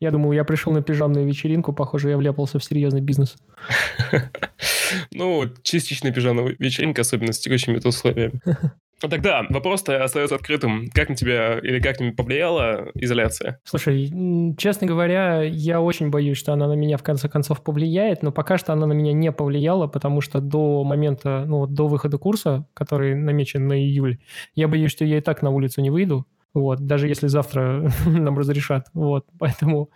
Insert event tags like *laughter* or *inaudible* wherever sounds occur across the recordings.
Я думал, я пришел на пижамную вечеринку, похоже, я вляпался в серьезный бизнес. *laughs* Ну, частичная пижамная вечеринка, особенно с текущими условиями. *laughs* Тогда вопрос-то остается открытым. Как на тебя или как на повлияла изоляция? Слушай, честно говоря, я очень боюсь, что она на меня в конце концов повлияет, но пока что она на меня не повлияла, потому что до момента, ну, до выхода курса, который намечен на июль, я боюсь, что я и так на улицу не выйду, вот, даже если завтра *laughs* нам разрешат, вот, поэтому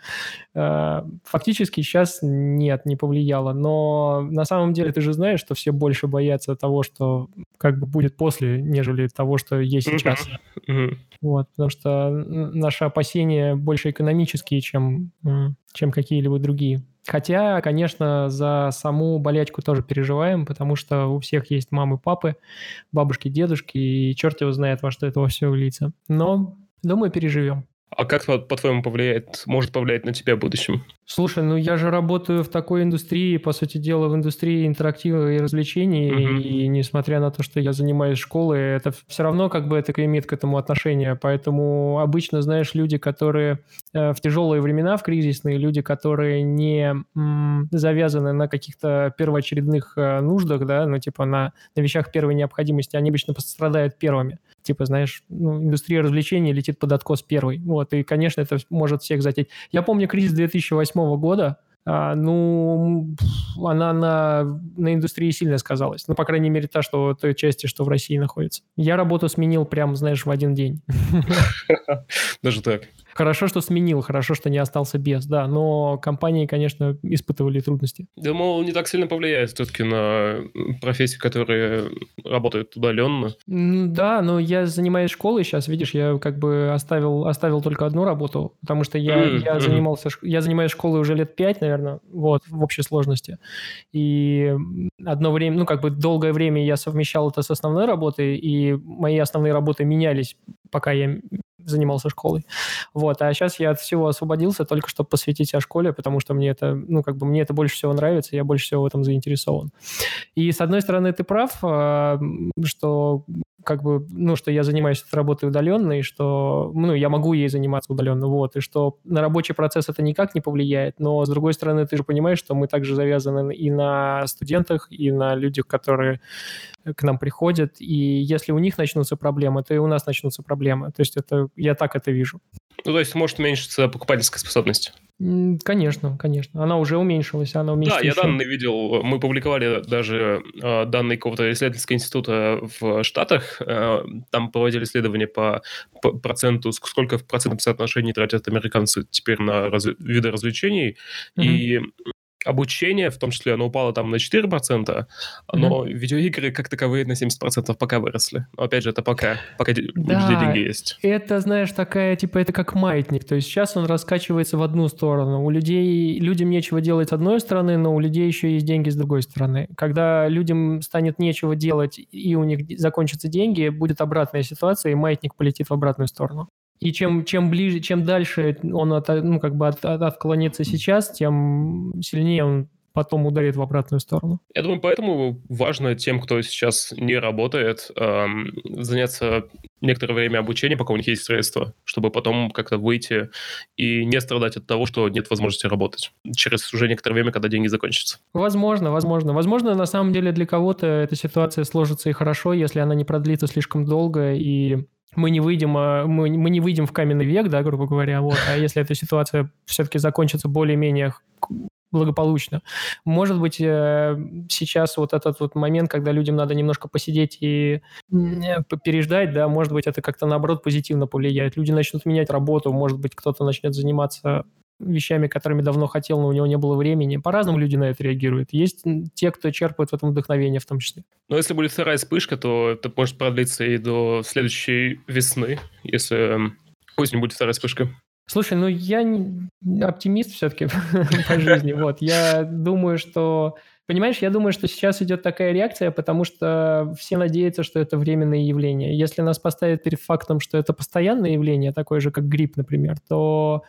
э, фактически сейчас нет, не повлияло, но на самом деле ты же знаешь, что все больше боятся того, что как бы будет после, нежели того, что есть сейчас, вот, потому что наши опасения больше экономические, чем, чем какие-либо другие. Хотя, конечно, за саму болячку тоже переживаем, потому что у всех есть мамы, папы, бабушки, дедушки, и черт его знает, во что это все влиться. Но, думаю, переживем. А как, по-твоему, повлияет, может повлиять на тебя в будущем? Слушай, ну я же работаю в такой индустрии, по сути дела, в индустрии интерактива и развлечений, uh-huh. и несмотря на то, что я занимаюсь школой, это все равно как бы это имеет к этому отношение. Поэтому обычно, знаешь, люди, которые э, в тяжелые времена, в кризисные, люди, которые не завязаны на каких-то первоочередных э, нуждах, да, ну типа на, на вещах первой необходимости, они обычно пострадают первыми типа, знаешь, ну, индустрия развлечений летит под откос первый. Вот, и, конечно, это может всех затеть. Я помню кризис 2008 года, а, ну, она на, на индустрии сильно сказалась. Ну, по крайней мере, та, что той части, что в России находится. Я работу сменил прям, знаешь, в один день. *laughs* Даже так. Хорошо, что сменил, хорошо, что не остался без, да, но компании, конечно, испытывали трудности. Думал, не так сильно повлияет все-таки на профессии, которые работают удаленно. Да, но я занимаюсь школой сейчас, видишь, я как бы оставил, оставил только одну работу, потому что я, mm-hmm. я занимался, я занимаюсь школой уже лет пять, наверное, вот, в общей сложности. И одно время, ну, как бы долгое время я совмещал это с основной работой, и мои основные работы менялись, пока я занимался школой. Вот, а сейчас я от всего освободился только чтобы посвятить себя школе, потому что мне это, ну, как бы мне это больше всего нравится, я больше всего в этом заинтересован. И с одной стороны, ты прав, а, что как бы, ну, что я занимаюсь этой работой удаленно, и что, ну, я могу ей заниматься удаленно, вот, и что на рабочий процесс это никак не повлияет, но, с другой стороны, ты же понимаешь, что мы также завязаны и на студентах, и на людях, которые к нам приходят, и если у них начнутся проблемы, то и у нас начнутся проблемы, то есть это, я так это вижу. Ну, то есть может уменьшиться покупательская способность? Конечно, конечно. Она уже уменьшилась, она уменьшилась. Да, я данные видел. Мы публиковали даже э, данные какого-то исследовательского института в Штатах. Э, там проводили исследования по, по проценту, сколько в процентном соотношении тратят американцы теперь на раз, виды развлечений. Mm-hmm. И обучение, в том числе, оно упало там на 4%, но mm-hmm. видеоигры как таковые на 70% пока выросли. Но опять же, это пока, пока да, деньги есть. это, знаешь, такая, типа, это как маятник. То есть сейчас он раскачивается в одну сторону. У людей, людям нечего делать с одной стороны, но у людей еще есть деньги с другой стороны. Когда людям станет нечего делать и у них закончатся деньги, будет обратная ситуация, и маятник полетит в обратную сторону. И чем, чем ближе, чем дальше он от, ну, как бы от, от, отклонится сейчас, тем сильнее он потом ударит в обратную сторону. Я думаю, поэтому важно тем, кто сейчас не работает, эм, заняться некоторое время обучением, пока у них есть средства, чтобы потом как-то выйти и не страдать от того, что нет возможности работать через уже некоторое время, когда деньги закончатся. Возможно, возможно. Возможно, на самом деле для кого-то эта ситуация сложится и хорошо, если она не продлится слишком долго и мы не выйдем, а, мы, мы не выйдем в каменный век, да, грубо говоря, вот, а если эта ситуация все-таки закончится более-менее благополучно. Может быть, э, сейчас вот этот вот момент, когда людям надо немножко посидеть и э, переждать, да, может быть, это как-то наоборот позитивно повлияет. Люди начнут менять работу, может быть, кто-то начнет заниматься вещами, которыми давно хотел, но у него не было времени. По-разному люди на это реагируют. Есть те, кто черпает в этом вдохновение в том числе. Но если будет вторая вспышка, то это может продлиться и до следующей весны, если осенью будет вторая вспышка. Слушай, ну я не оптимист все-таки *laughs* по жизни. *laughs* Вот, я думаю, что... Понимаешь, я думаю, что сейчас идет такая реакция, потому что все надеются, что это временное явление. Если нас поставят перед фактом, что это постоянное явление, такое же, как грипп, например, то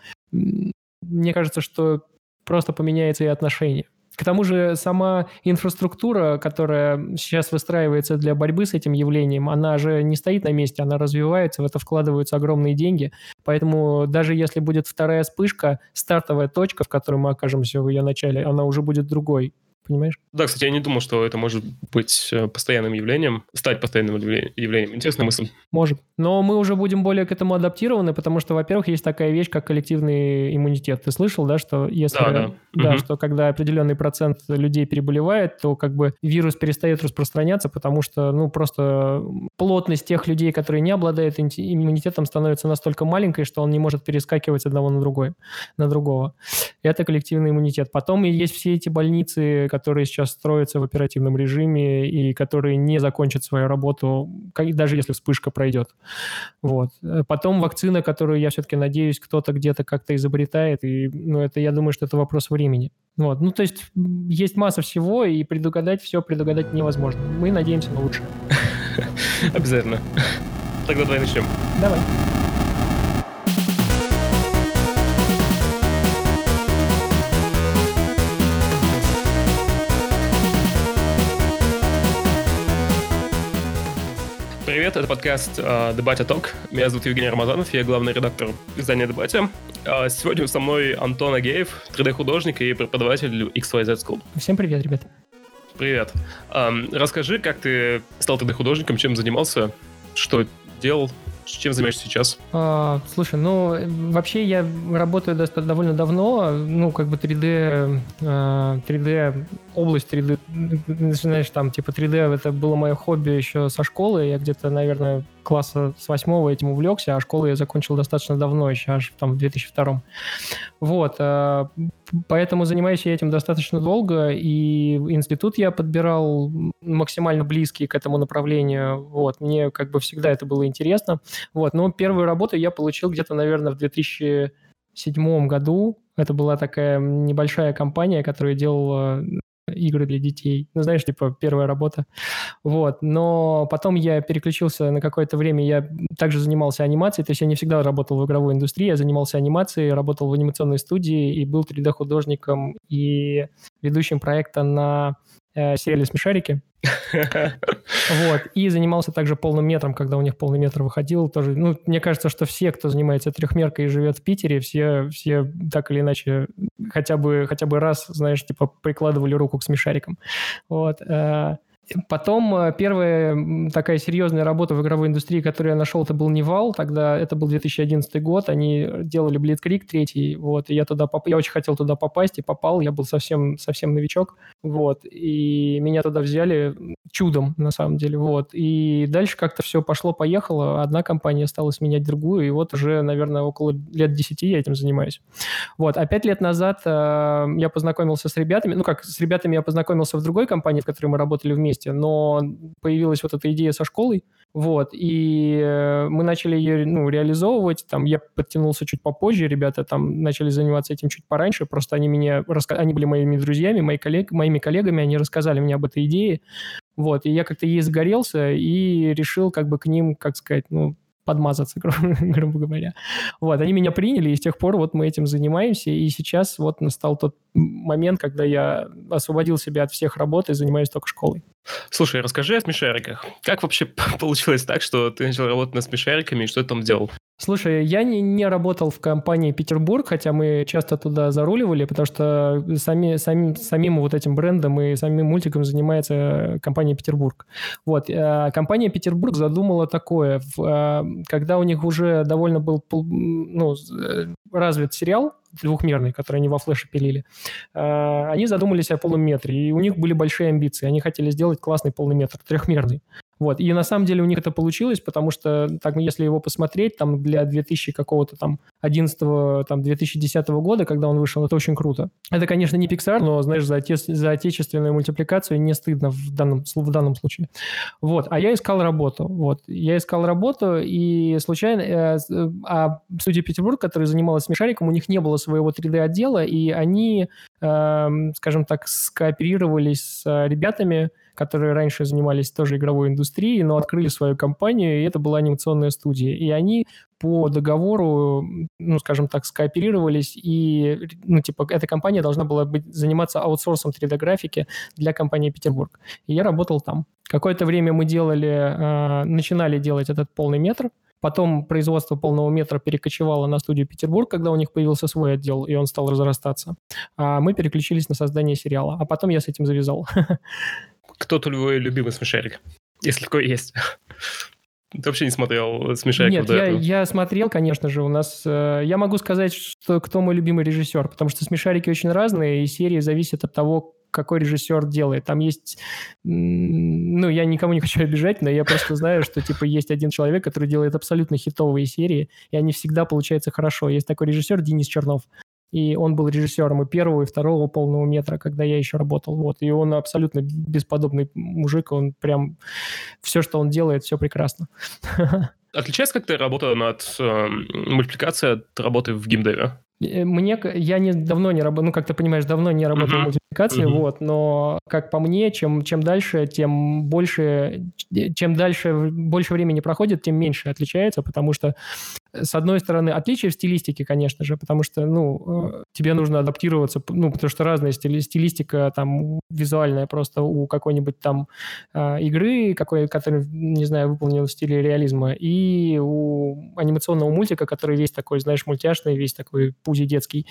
мне кажется, что просто поменяется и отношение. К тому же сама инфраструктура, которая сейчас выстраивается для борьбы с этим явлением, она же не стоит на месте, она развивается, в это вкладываются огромные деньги. Поэтому даже если будет вторая вспышка, стартовая точка, в которой мы окажемся в ее начале, она уже будет другой понимаешь? Да, кстати, я не думал, что это может быть э, постоянным явлением, стать постоянным явлением. Интересная мысль. Может. Но мы уже будем более к этому адаптированы, потому что, во-первых, есть такая вещь, как коллективный иммунитет. Ты слышал, да, что если... Да, да. да угу. что когда определенный процент людей переболевает, то как бы вирус перестает распространяться, потому что, ну, просто плотность тех людей, которые не обладают иммунитетом, становится настолько маленькой, что он не может перескакивать одного на другой, на другого. Это коллективный иммунитет. Потом есть все эти больницы, которые сейчас строятся в оперативном режиме и которые не закончат свою работу, даже если вспышка пройдет. Вот. Потом вакцина, которую я все-таки надеюсь, кто-то где-то как-то изобретает, и ну, это, я думаю, что это вопрос времени. Вот. Ну, то есть есть масса всего, и предугадать все предугадать невозможно. Мы надеемся на лучшее. *laughs* Обязательно. Тогда давай начнем. Давай. Привет, это подкаст uh, Дебатя Ток. Меня зовут Евгений Рамазанов, я главный редактор издания Дебатя. Uh, сегодня со мной Антон Агеев, 3D-художник и преподаватель XYZ School. Всем привет, ребят. Привет. Расскажи, как ты стал 3D-художником, чем занимался, что делал, чем занимаешься сейчас? А, слушай, ну, вообще я работаю довольно давно, ну, как бы 3D, 3D, а, область 3D, знаешь, там, типа 3D, это было мое хобби еще со школы, я где-то, наверное, класса с восьмого этим увлекся, а школу я закончил достаточно давно, еще аж там в 2002. Вот, а, поэтому занимаюсь я этим достаточно долго, и институт я подбирал максимально близкий к этому направлению, вот, мне как бы всегда это было интересно, вот, но первую работу я получил где-то, наверное, в 2007 году, это была такая небольшая компания, которая делала игры для детей. Ну, знаешь, типа первая работа. Вот. Но потом я переключился на какое-то время, я также занимался анимацией, то есть я не всегда работал в игровой индустрии, я занимался анимацией, работал в анимационной студии и был 3D-художником и ведущим проекта на э, сериале «Смешарики». *laughs* Вот. И занимался также полным метром, когда у них полный метр выходил. Тоже, ну, мне кажется, что все, кто занимается трехмеркой и живет в Питере, все, все так или иначе хотя бы, хотя бы раз, знаешь, типа прикладывали руку к смешарикам. Вот. Потом э, первая такая серьезная работа в игровой индустрии, которую я нашел, это был Nival. Тогда это был 2011 год. Они делали Blitzkrieg третий. Вот, и я туда поп... я очень хотел туда попасть и попал. Я был совсем совсем новичок. Вот, и меня туда взяли чудом на самом деле. Вот, и дальше как-то все пошло-поехало. Одна компания стала сменять другую, и вот уже, наверное, около лет 10 я этим занимаюсь. Вот, а пять лет назад э, я познакомился с ребятами. Ну как, с ребятами я познакомился в другой компании, в которой мы работали вместе вместе, но появилась вот эта идея со школой, вот, и э, мы начали ее ну, реализовывать, там я подтянулся чуть попозже, ребята там начали заниматься этим чуть пораньше, просто они меня, раска... они были моими друзьями, мои коллег... моими коллегами, они рассказали мне об этой идее, вот, и я как-то ей загорелся и решил как бы к ним, как сказать, ну, подмазаться, *laughs* грубо говоря. Вот, они меня приняли, и с тех пор вот мы этим занимаемся, и сейчас вот настал тот момент, когда я освободил себя от всех работ и занимаюсь только школой. Слушай, расскажи о смешариках. Как вообще *laughs* получилось так, что ты начал работать над смешариками, и что ты там делал? Слушай, я не, не работал в компании Петербург, хотя мы часто туда заруливали, потому что сами, сами, самим вот этим брендом и самим мультиком занимается компания Петербург. Вот. Э, компания Петербург задумала такое, э, когда у них уже довольно был ну, э, развит сериал, двухмерный, который они во флеше пилили, они задумались о полном и у них были большие амбиции. Они хотели сделать классный полный метр, трехмерный. Вот. И на самом деле у них это получилось, потому что, так, если его посмотреть, там для 2000 какого-то там 11 там 2010 года, когда он вышел, это очень круто. Это, конечно, не Pixar, но, знаешь, за, оте, за отечественную мультипликацию не стыдно в данном, в данном случае. Вот. А я искал работу. Вот. Я искал работу, и случайно... Э, э а студия Петербург, которая занималась смешариком, у них не было своего 3D-отдела, и они, э, скажем так, скооперировались с ребятами, которые раньше занимались тоже игровой индустрией, но открыли свою компанию, и это была анимационная студия. И они по договору, ну, скажем так, скооперировались, и, ну, типа, эта компания должна была быть, заниматься аутсорсом 3D-графики для компании Петербург. И я работал там. Какое-то время мы делали, э, начинали делать этот полный метр, Потом производство полного метра перекочевало на студию Петербург, когда у них появился свой отдел, и он стал разрастаться. А мы переключились на создание сериала. А потом я с этим завязал. *laughs* Кто твой любимый смешарик? Если такой есть. *laughs* Ты вообще не смотрел смешариков Нет, я, я смотрел, конечно же. У нас... Э, я могу сказать, что кто мой любимый режиссер, потому что смешарики очень разные, и серии зависят от того, какой режиссер делает. Там есть, ну, я никому не хочу *laughs* обижать, но я просто знаю, что, типа, есть один человек, который делает абсолютно хитовые серии, и они всегда получаются хорошо. Есть такой режиссер Денис Чернов, и он был режиссером и первого, и второго полного метра, когда я еще работал. Вот. И он абсолютно бесподобный мужик, он прям... Все, что он делает, все прекрасно. *laughs* Отличается как-то работа над э, мультипликацией от работы в геймдеве? Э, мне, я не, давно не работаю, ну, как ты понимаешь, давно не работал uh-huh. в мультипликации, uh-huh. вот, но, как по мне, чем, чем дальше, тем больше, чем дальше, больше времени проходит, тем меньше отличается, потому что, э, с одной стороны, отличие в стилистике, конечно же, потому что, ну, э, тебе нужно адаптироваться, ну, потому что разная стили, стилистика, там, визуальная просто у какой-нибудь там игры, какой, который, не знаю, выполнен в стиле реализма, и у анимационного мультика, который весь такой, знаешь, мультяшный, весь такой пузи детский.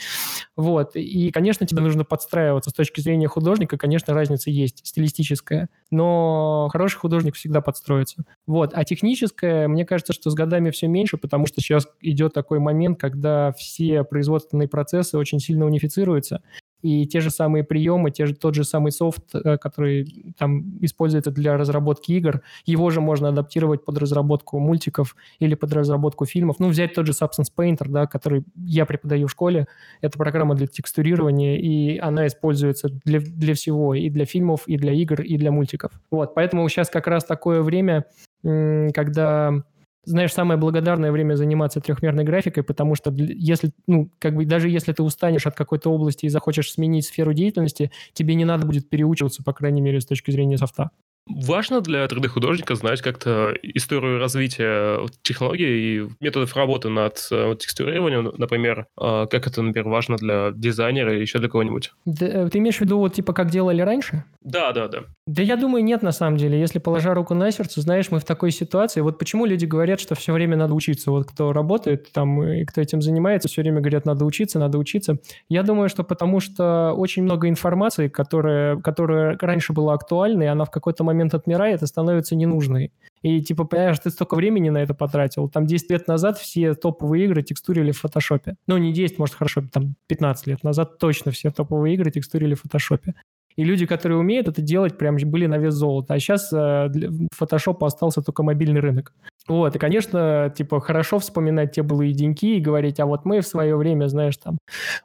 Вот. И, конечно, тебе нужно подстраиваться. С точки зрения художника, конечно, разница есть, стилистическая. Но хороший художник всегда подстроится. Вот. А техническое, мне кажется, что с годами все меньше, потому что сейчас идет такой момент, когда все производственные процессы очень сильно унифицируются и те же самые приемы, те же, тот же самый софт, э, который там используется для разработки игр, его же можно адаптировать под разработку мультиков или под разработку фильмов. Ну, взять тот же Substance Painter, да, который я преподаю в школе, это программа для текстурирования, и она используется для, для всего, и для фильмов, и для игр, и для мультиков. Вот, поэтому сейчас как раз такое время, когда знаешь, самое благодарное время заниматься трехмерной графикой, потому что если, ну, как бы даже если ты устанешь от какой-то области и захочешь сменить сферу деятельности, тебе не надо будет переучиваться, по крайней мере, с точки зрения софта. Важно для 3D-художника знать как-то историю развития технологий и методов работы над э, текстурированием, например, а, как это, например, важно для дизайнера или еще для кого-нибудь. Да, э, ты имеешь в виду, вот типа, как делали раньше? Да, да, да. Да я думаю, нет на самом деле. Если положа руку на сердце, знаешь, мы в такой ситуации. Вот почему люди говорят, что все время надо учиться. Вот кто работает там и кто этим занимается, все время говорят, надо учиться, надо учиться. Я думаю, что потому что очень много информации, которая, которая раньше была актуальной, она в какой-то момент отмирает и становится ненужной. И типа, понимаешь, ты столько времени на это потратил. Там 10 лет назад все топовые игры текстурили в фотошопе. Ну, не 10, может, хорошо, там 15 лет назад точно все топовые игры текстурили в фотошопе. И люди, которые умеют это делать, прям были на вес золота. А сейчас э, для фотошопа остался только мобильный рынок. Вот, и, конечно, типа, хорошо вспоминать те былые деньки и говорить, а вот мы в свое время, знаешь, там,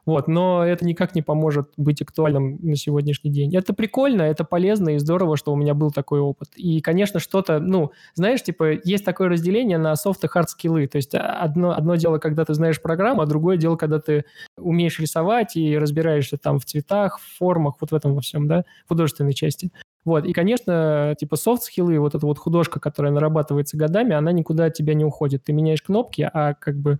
вот, но это никак не поможет быть актуальным на сегодняшний день. Это прикольно, это полезно и здорово, что у меня был такой опыт. И, конечно, что-то, ну, знаешь, типа, есть такое разделение на софт и хард скиллы, то есть а, одно, одно дело, когда ты знаешь программу, а другое дело, когда ты умеешь рисовать и разбираешься там в цветах, в формах, вот в этом во всем, да, в художественной части. Вот, и, конечно, типа софт-скиллы, вот эта вот художка, которая нарабатывается годами, она никуда от тебя не уходит. Ты меняешь кнопки, а как бы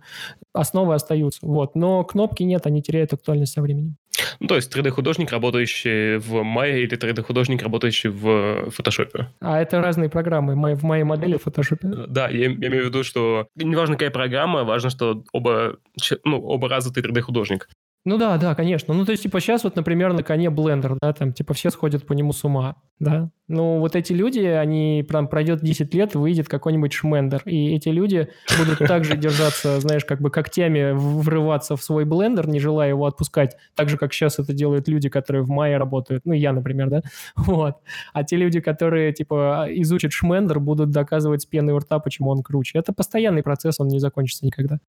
основы остаются. Вот, но кнопки нет, они теряют актуальность со временем. Ну, то есть 3D-художник, работающий в Maya, или 3D-художник, работающий в Photoshop? А это разные программы. В моей модели в Photoshop. Да, я, я имею в виду, что неважно, какая программа, важно, что оба, ну, оба развитый 3D-художник. Ну да, да, конечно. Ну то есть, типа, сейчас вот, например, на коне блендер, да, там, типа, все сходят по нему с ума, да. Ну вот эти люди, они прям пройдет 10 лет, выйдет какой-нибудь шмендер, и эти люди будут также держаться, знаешь, как бы когтями врываться в свой блендер, не желая его отпускать, так же, как сейчас это делают люди, которые в мае работают, ну я, например, да, *laughs* вот. А те люди, которые, типа, изучат шмендер, будут доказывать с пеной у рта, почему он круче. Это постоянный процесс, он не закончится никогда.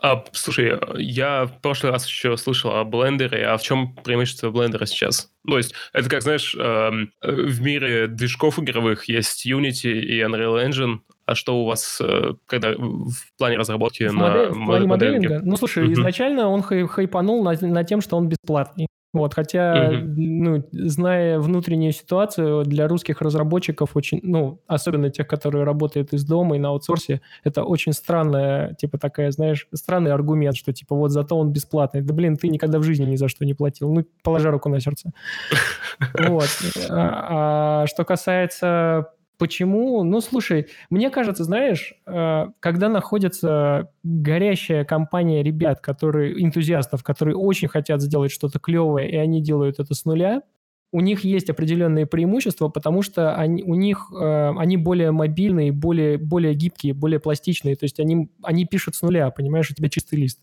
А, слушай, я в прошлый раз еще слышал слышал о блендере, а в чем преимущество блендера сейчас? То есть это как, знаешь, эм, в мире движков игровых есть Unity и Unreal Engine, А что у вас, э, когда в плане разработки в на модель, в плане моделинге? моделинга? Ну, слушай, угу. изначально он хай, хайпанул на, на тем, что он бесплатный. Вот, хотя, угу. ну, зная внутреннюю ситуацию, для русских разработчиков очень, ну, особенно тех, которые работают из дома и на аутсорсе, это очень странная, типа такая, знаешь, странный аргумент, что типа вот зато он бесплатный. Да блин, ты никогда в жизни ни за что не платил. Ну, положа руку на сердце. *laughs* Вот. А, а что касается Почему? Ну, слушай, мне кажется, знаешь, э, когда находится горящая компания ребят, которые, энтузиастов, которые очень хотят сделать что-то клевое, и они делают это с нуля, у них есть определенные преимущества, потому что они, у них э, они более мобильные, более, более гибкие, более пластичные. То есть они, они пишут с нуля, понимаешь, у тебя чистый лист.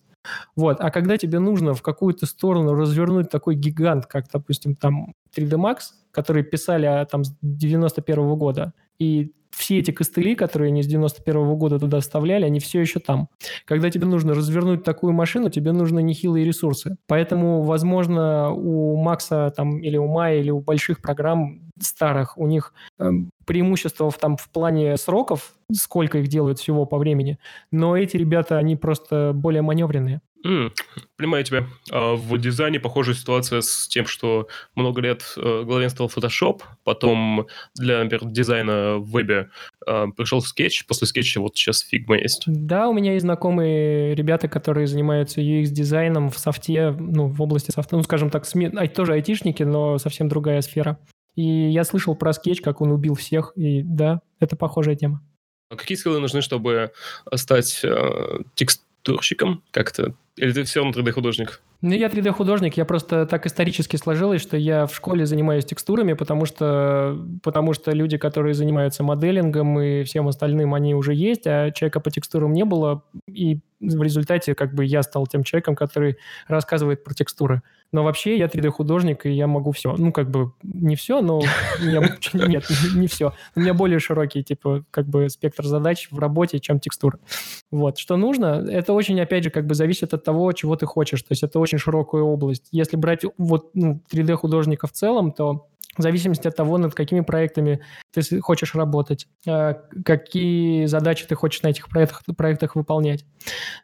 Вот. А когда тебе нужно в какую-то сторону развернуть такой гигант, как, допустим, там 3D Max, которые писали а, там с 91 -го года, и все эти костыли, которые они с 91 -го года туда вставляли, они все еще там. Когда тебе нужно развернуть такую машину, тебе нужны нехилые ресурсы. Поэтому, возможно, у Макса там, или у Майя, или у больших программ старых, у них э, преимущество в, там, в плане сроков, сколько их делают всего по времени, но эти ребята, они просто более маневренные. Mm, понимаю тебя. А в дизайне похожая ситуация с тем, что много лет э, главенствовал Photoshop, потом для, например, дизайна в вебе э, пришел Sketch, после Sketch вот сейчас Figma есть. Да, у меня есть знакомые ребята, которые занимаются UX-дизайном в софте, ну, в области софта, ну, скажем так, сме... тоже айтишники, но совсем другая сфера. И я слышал про Sketch, как он убил всех, и да, это похожая тема. А какие скиллы нужны, чтобы стать э, текстурщиком? Как-то или ты все равно 3D-художник? Ну, я 3D-художник, я просто так исторически сложилось, что я в школе занимаюсь текстурами, потому что, потому что люди, которые занимаются моделингом и всем остальным, они уже есть, а человека по текстурам не было, и в результате как бы я стал тем человеком, который рассказывает про текстуры. Но вообще я 3D-художник, и я могу все. Ну, как бы не все, но я, *laughs* нет, не все. У меня более широкий, типа, как бы спектр задач в работе, чем текстура. Вот. Что нужно, это очень, опять же, как бы зависит от того, чего ты хочешь. То есть это очень широкая область. Если брать вот ну, 3D-художника в целом, то в зависимости от того, над какими проектами ты хочешь работать, а, какие задачи ты хочешь на этих проектах, проектах выполнять.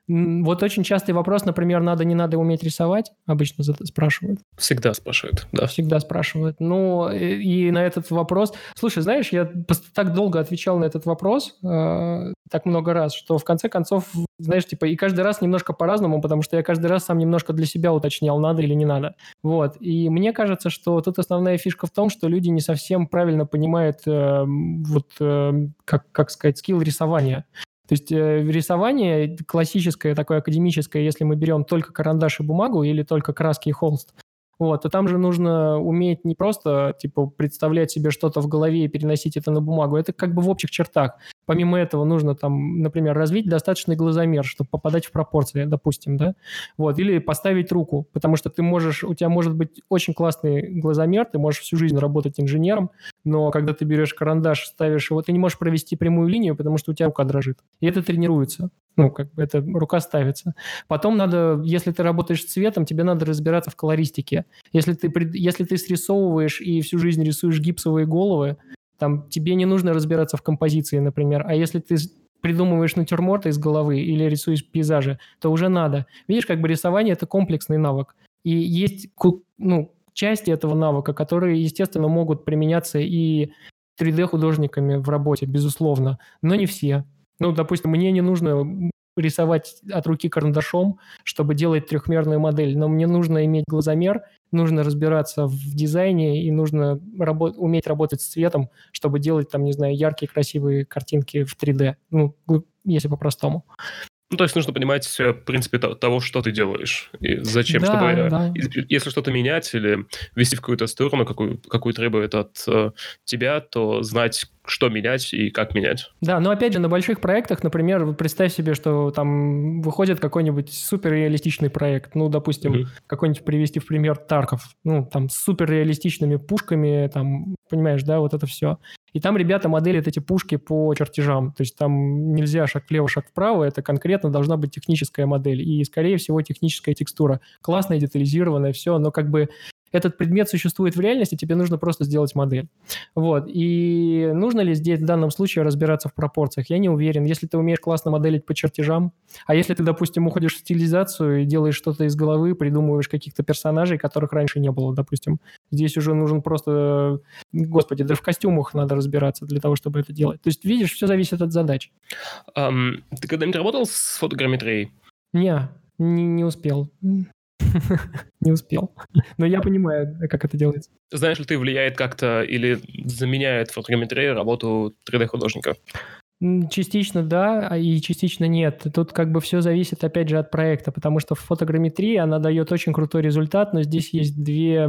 Вот очень частый вопрос, например, надо, не надо уметь рисовать, обычно спрашивают. Всегда спрашивают, да. Всегда спрашивают. Ну, и, на этот вопрос... Слушай, знаешь, я так долго отвечал на этот вопрос, э, так много раз, что в конце концов, знаешь, типа, и каждый раз немножко по-разному, потому что я каждый раз сам немножко для себя уточнял, надо или не надо. Вот. И мне кажется, что тут основная фишка в том, что люди не совсем правильно понимают э, вот, э, как, как сказать, скилл рисования. То есть э, рисование классическое, такое академическое, если мы берем только карандаш и бумагу или только краски и холст, вот, то там же нужно уметь не просто, типа, представлять себе что-то в голове и переносить это на бумагу. Это как бы в общих чертах. Помимо этого нужно там, например, развить достаточный глазомер, чтобы попадать в пропорции, допустим, да, вот, или поставить руку, потому что ты можешь, у тебя может быть очень классный глазомер, ты можешь всю жизнь работать инженером, но когда ты берешь карандаш, ставишь его, ты не можешь провести прямую линию, потому что у тебя рука дрожит. И это тренируется. Ну, как бы это рука ставится. Потом надо, если ты работаешь цветом, тебе надо разбираться в колористике. Если ты, если ты срисовываешь и всю жизнь рисуешь гипсовые головы, там тебе не нужно разбираться в композиции, например. А если ты придумываешь натюрморты из головы или рисуешь пейзажи, то уже надо. Видишь, как бы рисование – это комплексный навык. И есть ну, части этого навыка, которые, естественно, могут применяться и 3D-художниками в работе, безусловно, но не все. Ну, допустим, мне не нужно рисовать от руки карандашом, чтобы делать трехмерную модель, но мне нужно иметь глазомер, нужно разбираться в дизайне и нужно рабо- уметь работать с цветом, чтобы делать там, не знаю, яркие, красивые картинки в 3D, ну, если по-простому. Ну, то есть нужно понимать, в принципе, того, что ты делаешь. И зачем, да, чтобы... Э, да. Если что-то менять или вести в какую-то сторону, какую, какую требует от э, тебя, то знать, что менять и как менять. Да, но опять же, на больших проектах, например, представь себе, что там выходит какой-нибудь суперреалистичный проект, ну, допустим, mm-hmm. какой-нибудь привести в пример Тарков, ну, там, с суперреалистичными пушками, там, понимаешь, да, вот это все. И там ребята моделят эти пушки по чертежам, то есть там нельзя шаг влево, шаг вправо, это конкретно должна быть техническая модель и, скорее всего, техническая текстура. Классная, детализированная, все, но как бы этот предмет существует в реальности, тебе нужно просто сделать модель. Вот. И нужно ли здесь в данном случае разбираться в пропорциях? Я не уверен. Если ты умеешь классно моделить по чертежам, а если ты, допустим, уходишь в стилизацию и делаешь что-то из головы, придумываешь каких-то персонажей, которых раньше не было, допустим, здесь уже нужен просто, господи, да в костюмах надо разбираться для того, чтобы это делать. То есть, видишь, все зависит от задач. Um, ты когда-нибудь работал с фотограмметрией? Не, не, не успел. *laughs* Не успел. Но я понимаю, как это делается. Знаешь ли ты, влияет как-то или заменяет фотограмметрия работу 3D-художника? Частично да, а и частично нет. Тут как бы все зависит, опять же, от проекта, потому что в фотограмметрии она дает очень крутой результат, но здесь есть две,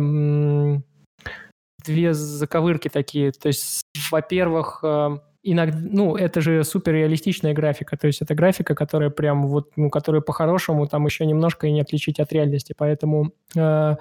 две заковырки такие. То есть, во-первых, э, иногда, ну, это же суперреалистичная графика, то есть это графика, которая прям вот, ну, которая по-хорошему там еще немножко и не отличить от реальности, поэтому э,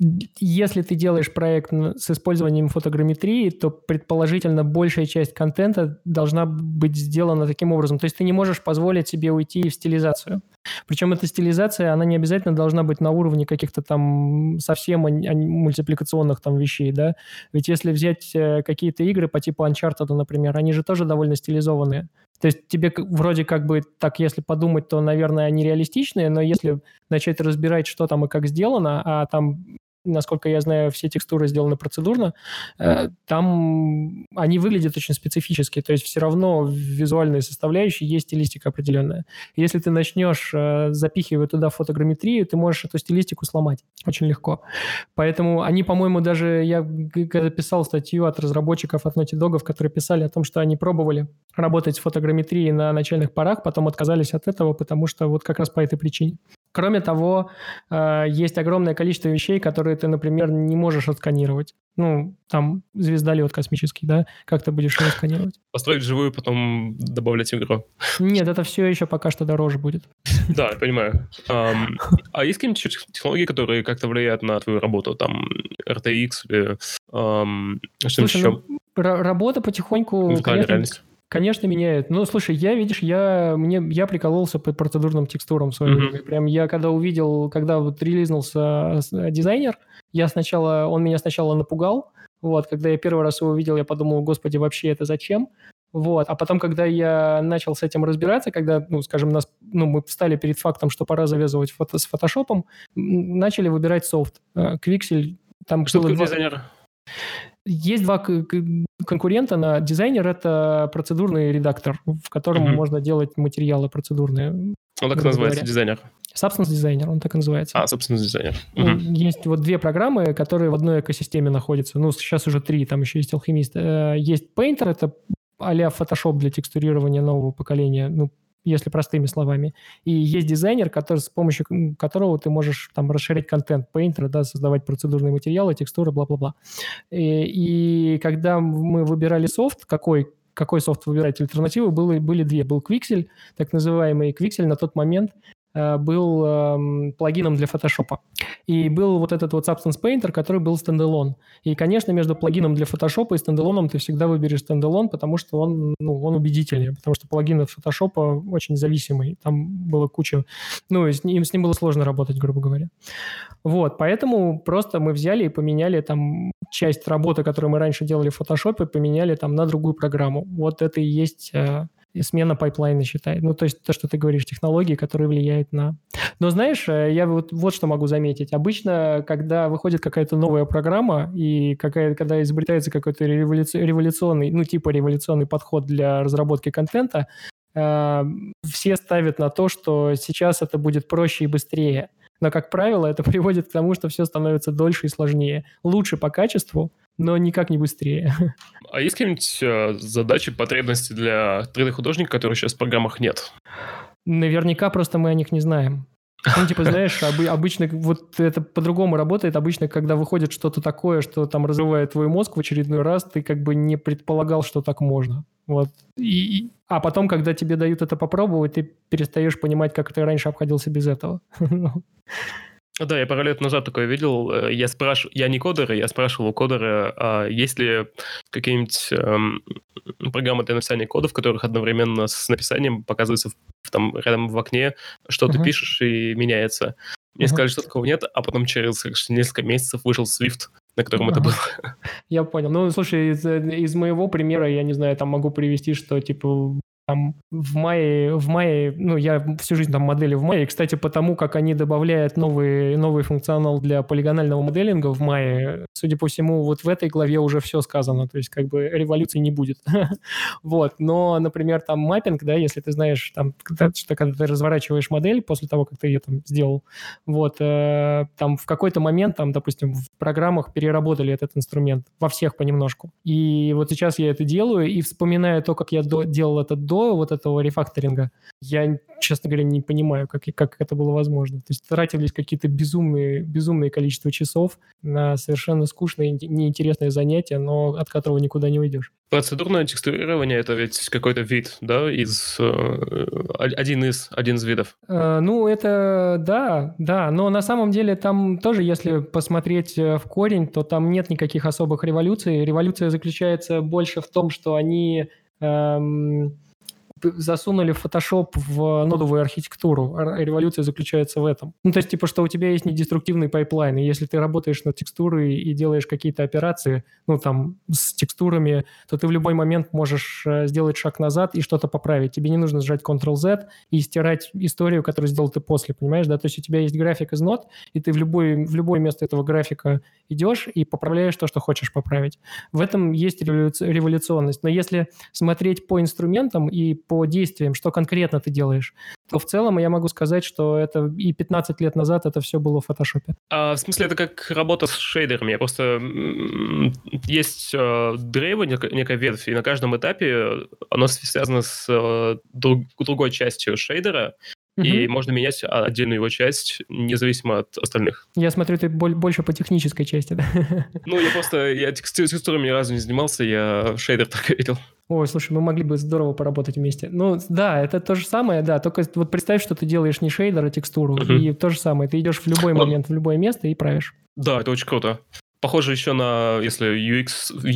если ты делаешь проект с использованием фотограмметрии, то предположительно большая часть контента должна быть сделана таким образом. То есть ты не можешь позволить себе уйти в стилизацию. Причем эта стилизация, она не обязательно должна быть на уровне каких-то там совсем мультипликационных там вещей, да. Ведь если взять э, какие-то игры по типу Uncharted, например, они же тоже довольно стилизованные. То есть тебе вроде как бы так, если подумать, то, наверное, они реалистичные, но если начать разбирать, что там и как сделано, а там насколько я знаю, все текстуры сделаны процедурно, э, там они выглядят очень специфически, то есть все равно в визуальной составляющей есть стилистика определенная. Если ты начнешь э, запихивать туда фотограмметрию, ты можешь эту стилистику сломать очень легко. Поэтому они, по-моему, даже, я когда писал статью от разработчиков, от Naughty Dog, которые писали о том, что они пробовали работать с фотограмметрией на начальных порах, потом отказались от этого, потому что вот как раз по этой причине. Кроме того, э, есть огромное количество вещей, которые ты, например, не можешь отсканировать. Ну, там звездолет космический, да? Как ты будешь его сканировать? Построить живую, потом добавлять в игру. Нет, это все еще пока что дороже будет. *laughs* Да, я понимаю. А есть какие-нибудь технологии, которые как-то влияют на твою работу? Там RTX или что-нибудь еще? Ну, работа потихоньку... реальность Конечно, меняет. Ну, слушай, я, видишь, я, мне, я прикололся по процедурным текстурам в mm-hmm. Прям я когда увидел, когда вот релизнулся э, дизайнер, я сначала, он меня сначала напугал, вот, когда я первый раз его увидел, я подумал, господи, вообще это зачем? Вот. А потом, когда я начал с этим разбираться, когда, ну, скажем, нас, ну, мы встали перед фактом, что пора завязывать фото, с фотошопом, начали выбирать софт. Quixel, там что было... дизайнер? Есть два конкурента на дизайнер. Это процедурный редактор, в котором mm-hmm. можно делать материалы процедурные. Он так называется, говоря. дизайнер? Substance дизайнер, он так и называется. А, Substance дизайнер. Mm-hmm. Есть вот две программы, которые в одной экосистеме находятся. Ну, сейчас уже три, там еще есть алхимист. Э, есть Painter, это а-ля Photoshop для текстурирования нового поколения. Ну, если простыми словами. И есть дизайнер, который, с помощью которого ты можешь там расширять контент Painter, да, создавать процедурные материалы, текстуры, бла-бла-бла. И, и когда мы выбирали софт, какой какой софт выбирать альтернативу, было, были две. Был Quixel, так называемый Quixel на тот момент Э, был эм, плагином для Photoshop. И был вот этот вот Substance Painter, который был standalone. И, конечно, между плагином для Photoshop и standalone ом ты всегда выберешь стендалон, потому что он, ну, он убедительнее, потому что плагин от Photoshop очень зависимый. Там было куча... Ну, с ним, с ним было сложно работать, грубо говоря. Вот, поэтому просто мы взяли и поменяли там часть работы, которую мы раньше делали в Photoshop, поменяли там на другую программу. Вот это и есть э, смена пайплайна считай. Ну, то есть то, что ты говоришь, технологии, которые влияют на... Но знаешь, э, я вот, вот что могу заметить. Обычно, когда выходит какая-то новая программа, и какая, когда изобретается какой-то революционный, ну, типа революционный подход для разработки контента, э, все ставят на то, что сейчас это будет проще и быстрее. Но, как правило, это *laughs* приводит к тому, что все становится дольше и сложнее. Лучше по качеству, но никак не быстрее. *laughs* А есть какие-нибудь э, задачи, потребности для 3D-художника, которые сейчас в программах нет? Наверняка просто мы о них не знаем. Ну, типа, *laughs* знаешь, обычно вот это по-другому работает. Обычно, когда выходит что-то такое, что там разрывает твой мозг в очередной раз, ты как бы не предполагал, что так можно. Вот. И, а потом, когда тебе дают это попробовать, ты перестаешь понимать, как ты раньше обходился без этого. *laughs* Да, я пару лет назад такое видел. Э, я спрашивал, я не кодер, я спрашивал у кодера, а есть ли какие-нибудь эм, программы для написания кода, в которых одновременно с написанием показывается в, там рядом в окне, что uh-huh. ты пишешь и меняется. Мне uh-huh. сказали, что такого нет, а потом через несколько месяцев вышел Swift, на котором uh-huh. это было. Я понял. Ну, слушай, из, из моего примера, я не знаю, там могу привести, что, типа, там в мае, в мае, ну, я всю жизнь там модели в мае. Кстати, потому как они добавляют новый, новый функционал для полигонального моделинга в мае, судя по всему, вот в этой главе уже все сказано, то есть как бы революции не будет. *laughs* вот, но, например, там маппинг, да, если ты знаешь, там, что когда ты разворачиваешь модель после того, как ты ее там сделал, вот, э, там в какой-то момент, там, допустим, в программах переработали этот инструмент во всех понемножку. И вот сейчас я это делаю и вспоминаю то, как я делал это до до вот этого рефакторинга, я, честно говоря, не понимаю, как, как это было возможно. То есть тратились какие-то безумные, безумные количество часов на совершенно скучное, неинтересное занятие, но от которого никуда не уйдешь. Процедурное текстурирование — это ведь какой-то вид, да, из... Э, один из, один из видов? Э, ну, это да, да, но на самом деле там тоже, если посмотреть э, в корень, то там нет никаких особых революций. Революция заключается больше в том, что они эм, засунули Photoshop в нодовую архитектуру. Революция заключается в этом. Ну, то есть, типа, что у тебя есть недеструктивный пайплайн, и если ты работаешь над текстурой и делаешь какие-то операции, ну, там, с текстурами, то ты в любой момент можешь э, сделать шаг назад и что-то поправить. Тебе не нужно жать Ctrl-Z и стирать историю, которую сделал ты после, понимаешь, да? То есть у тебя есть график из нод, и ты в, любой, в любое место этого графика идешь и поправляешь то, что хочешь поправить. В этом есть революционность. Но если смотреть по инструментам и по по действиям, что конкретно ты делаешь, то в целом я могу сказать, что это и 15 лет назад это все было в фотошопе. А, в смысле, это как работа с шейдерами? Я просто... Есть э, дрейва, некая ветвь, и на каждом этапе оно связано с э, друг, другой частью шейдера, Угу. И можно менять отдельную его часть, независимо от остальных. Я смотрю, ты больше по технической части, да? *laughs* Ну, я просто, я текстурами ни разу не занимался, я шейдер только видел. Ой, слушай, мы могли бы здорово поработать вместе. Ну, да, это то же самое, да, только вот представь, что ты делаешь не шейдер, а текстуру, uh-huh. и то же самое, ты идешь в любой момент, в любое место и правишь. Да, это очень круто. Похоже еще на, если UX,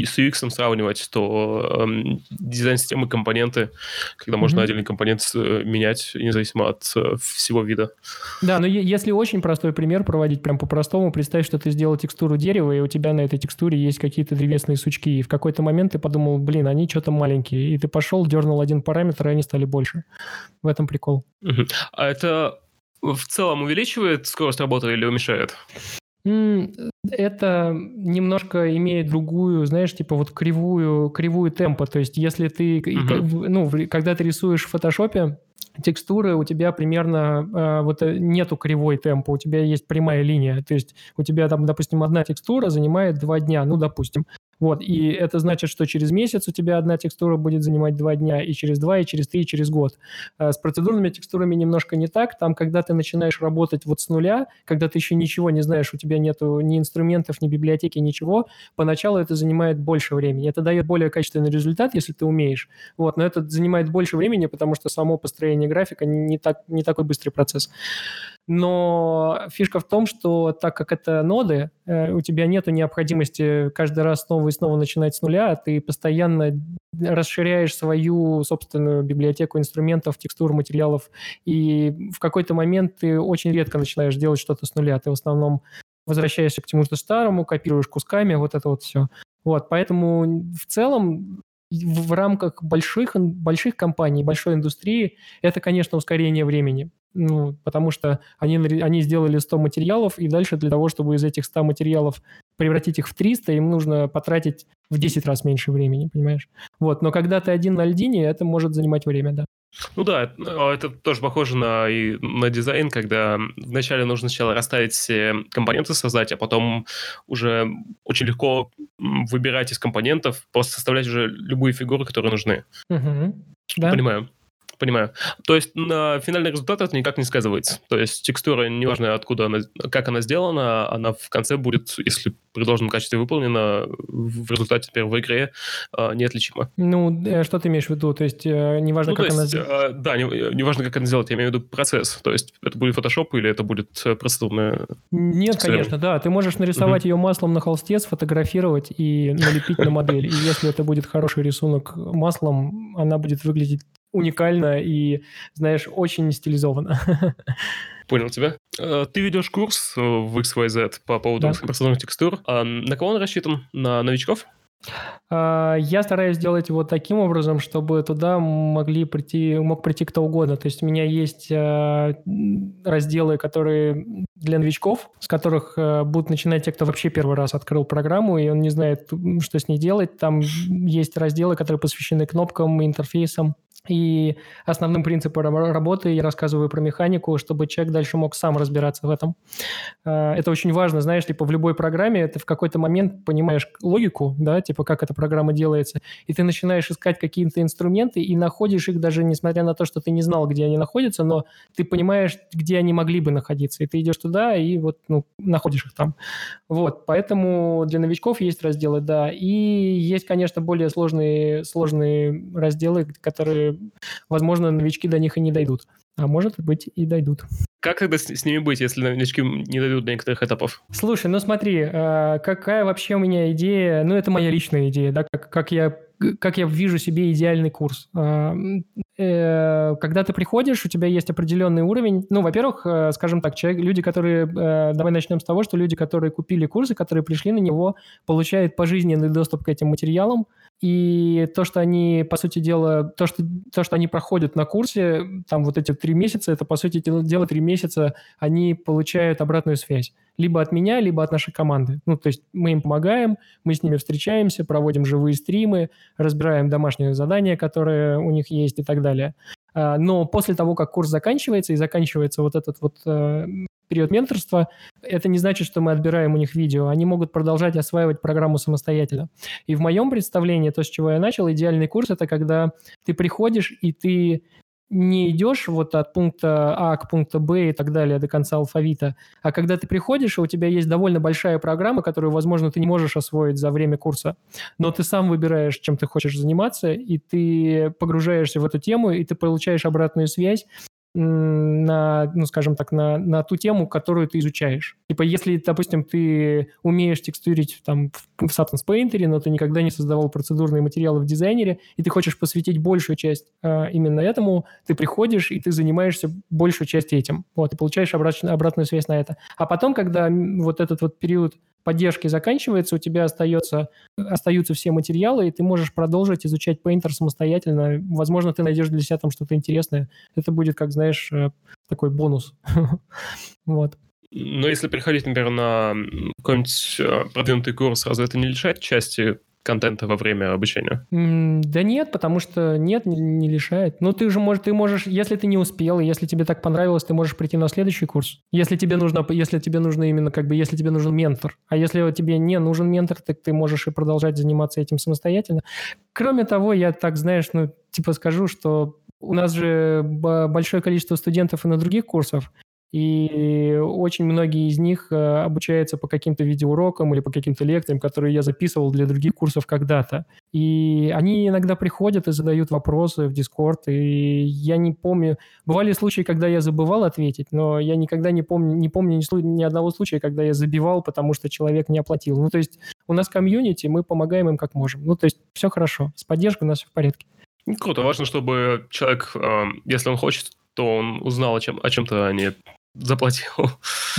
с UX сравнивать, то эм, дизайн-системы, компоненты, когда mm-hmm. можно отдельный компонент э, менять, независимо от э, всего вида. Да, но если очень простой пример проводить, прям по-простому, представь, что ты сделал текстуру дерева, и у тебя на этой текстуре есть какие-то древесные сучки, и в какой-то момент ты подумал, блин, они что-то маленькие, и ты пошел, дернул один параметр, и они стали больше. В этом прикол. Mm-hmm. А это в целом увеличивает скорость работы или уменьшает? Это немножко имеет другую, знаешь, типа вот кривую, кривую темпа. То есть если ты, uh-huh. ну, когда ты рисуешь в фотошопе, текстуры у тебя примерно э, вот э, нету кривой темпа, у тебя есть прямая линия. То есть у тебя там, допустим, одна текстура занимает два дня, ну, допустим. Вот, и это значит, что через месяц у тебя одна текстура будет занимать два дня, и через два, и через три, и через год. А с процедурными текстурами немножко не так. Там, когда ты начинаешь работать вот с нуля, когда ты еще ничего не знаешь, у тебя нету ни инструментов, ни библиотеки, ничего, поначалу это занимает больше времени. Это дает более качественный результат, если ты умеешь. Вот, но это занимает больше времени, потому что само построение графика не, так, не такой быстрый процесс. Но фишка в том, что так как это ноды, э, у тебя нет необходимости каждый раз снова и снова начинать с нуля, ты постоянно расширяешь свою собственную библиотеку инструментов, текстур, материалов, и в какой-то момент ты очень редко начинаешь делать что-то с нуля. Ты в основном возвращаешься к чему-то старому, копируешь кусками, вот это вот все. Вот, поэтому в целом в рамках больших, больших компаний, большой индустрии, это, конечно, ускорение времени. Ну, потому что они, они сделали 100 материалов, и дальше для того, чтобы из этих 100 материалов превратить их в 300, им нужно потратить в 10 раз меньше времени, понимаешь? Вот, но когда ты один на льдине, это может занимать время, да. Ну да, а это тоже похоже на, и на дизайн, когда вначале нужно сначала расставить все компоненты создать, а потом уже очень легко выбирать из компонентов, просто составлять уже любые фигуры, которые нужны. Угу. Да. Понимаю. Понимаю. То есть на финальный результат это никак не сказывается. То есть текстура, неважно откуда она, как она сделана, она в конце будет, если при должном качестве выполнена, в результате первой игре а, неотличима. Ну, э, что ты имеешь в виду? То есть э, неважно, ну, как есть, она сделана? Да, не, неважно, как она сделать, я имею в виду процесс. То есть это будет Photoshop или это будет э, процедурная... Нет, конечно, да. Ты можешь нарисовать угу. ее маслом на холсте, сфотографировать и налепить на модель. И если это будет хороший рисунок маслом, она будет выглядеть уникально и, знаешь, очень стилизованно. *laughs* Понял тебя. Э, ты ведешь курс в XYZ по поводу да. процедурных текстур. А на кого он рассчитан? На новичков? А, я стараюсь сделать его таким образом, чтобы туда могли прийти, мог прийти кто угодно. То есть у меня есть а, разделы, которые для новичков, с которых будут начинать те, кто вообще первый раз открыл программу, и он не знает, что с ней делать. Там есть разделы, которые посвящены кнопкам, интерфейсам. И основным принципом работы я рассказываю про механику, чтобы человек дальше мог сам разбираться в этом. А, это очень важно, знаешь, типа в любой программе ты в какой-то момент понимаешь логику, да, типа как эта программа делается, и ты начинаешь искать какие-то инструменты и находишь их даже несмотря на то, что ты не знал, где они находятся, но ты понимаешь, где они могли бы находиться, и ты идешь туда и вот ну, находишь их там. Вот, поэтому для новичков есть разделы, да, и есть, конечно, более сложные, сложные разделы, которые возможно, новички до них и не дойдут. А может быть и дойдут. Как тогда с, с ними быть, если новички не дойдут до некоторых этапов? Слушай, ну смотри, э, какая вообще у меня идея, ну это моя личная идея, да, как, как я как я вижу себе идеальный курс. Э, э, когда ты приходишь, у тебя есть определенный уровень. Ну, во-первых, э, скажем так, человек, люди, которые... Давай начнем с того, что люди, которые купили курсы, которые пришли на него, получают пожизненный доступ к этим материалам, и то, что они, по сути дела, то, что, то, что они проходят на курсе, там вот эти три месяца, это, по сути дела, три месяца они получают обратную связь. Либо от меня, либо от нашей команды. Ну, то есть мы им помогаем, мы с ними встречаемся, проводим живые стримы, разбираем домашние задания, которые у них есть и так далее. А, но после того, как курс заканчивается и заканчивается вот этот вот э, период менторства, это не значит, что мы отбираем у них видео. Они могут продолжать осваивать программу самостоятельно. И в моем представлении, то, с чего я начал, идеальный курс – это когда ты приходишь и ты не идешь вот от пункта А к пункту Б и так далее до конца алфавита, а когда ты приходишь, и у тебя есть довольно большая программа, которую, возможно, ты не можешь освоить за время курса, но ты сам выбираешь, чем ты хочешь заниматься, и ты погружаешься в эту тему, и ты получаешь обратную связь, на, ну, скажем так, на, на ту тему, которую ты изучаешь. Типа, если, допустим, ты умеешь текстурить там в, Substance Painter, но ты никогда не создавал процедурные материалы в дизайнере, и ты хочешь посвятить большую часть э, именно этому, ты приходишь, и ты занимаешься большую часть этим. Вот, и получаешь обратную, обратную связь на это. А потом, когда вот этот вот период поддержки заканчивается, у тебя остается, остаются все материалы, и ты можешь продолжить изучать Painter самостоятельно. Возможно, ты найдешь для себя там что-то интересное. Это будет, как знаешь, э, такой бонус. *laughs* Вот. Но если приходить, например, на какой-нибудь э, продвинутый курс, разве это не лишает части контента во время обучения? да нет, потому что нет, не, не лишает. Ну, ты же можешь, ты можешь, если ты не успел, если тебе так понравилось, ты можешь прийти на следующий курс. Если тебе нужно, если тебе нужно именно как бы, если тебе нужен ментор. А если тебе не нужен ментор, так ты можешь и продолжать заниматься этим самостоятельно. Кроме того, я так, знаешь, ну, типа скажу, что у нас же большое количество студентов и на других курсах, и очень многие из них э, обучаются по каким-то видеоурокам или по каким-то лекциям, которые я записывал для других курсов когда-то. И они иногда приходят и задают вопросы в Discord, и я не помню... Бывали случаи, когда я забывал ответить, но я никогда не помню, не помню ни, ни одного случая, когда я забивал, потому что человек не оплатил. Ну, то есть у нас комьюнити, мы помогаем им как можем. Ну, то есть все хорошо, с поддержкой у нас все в порядке. Круто. Важно, чтобы человек, э, если он хочет, то он узнал о, чем, о чем-то, а не заплатил.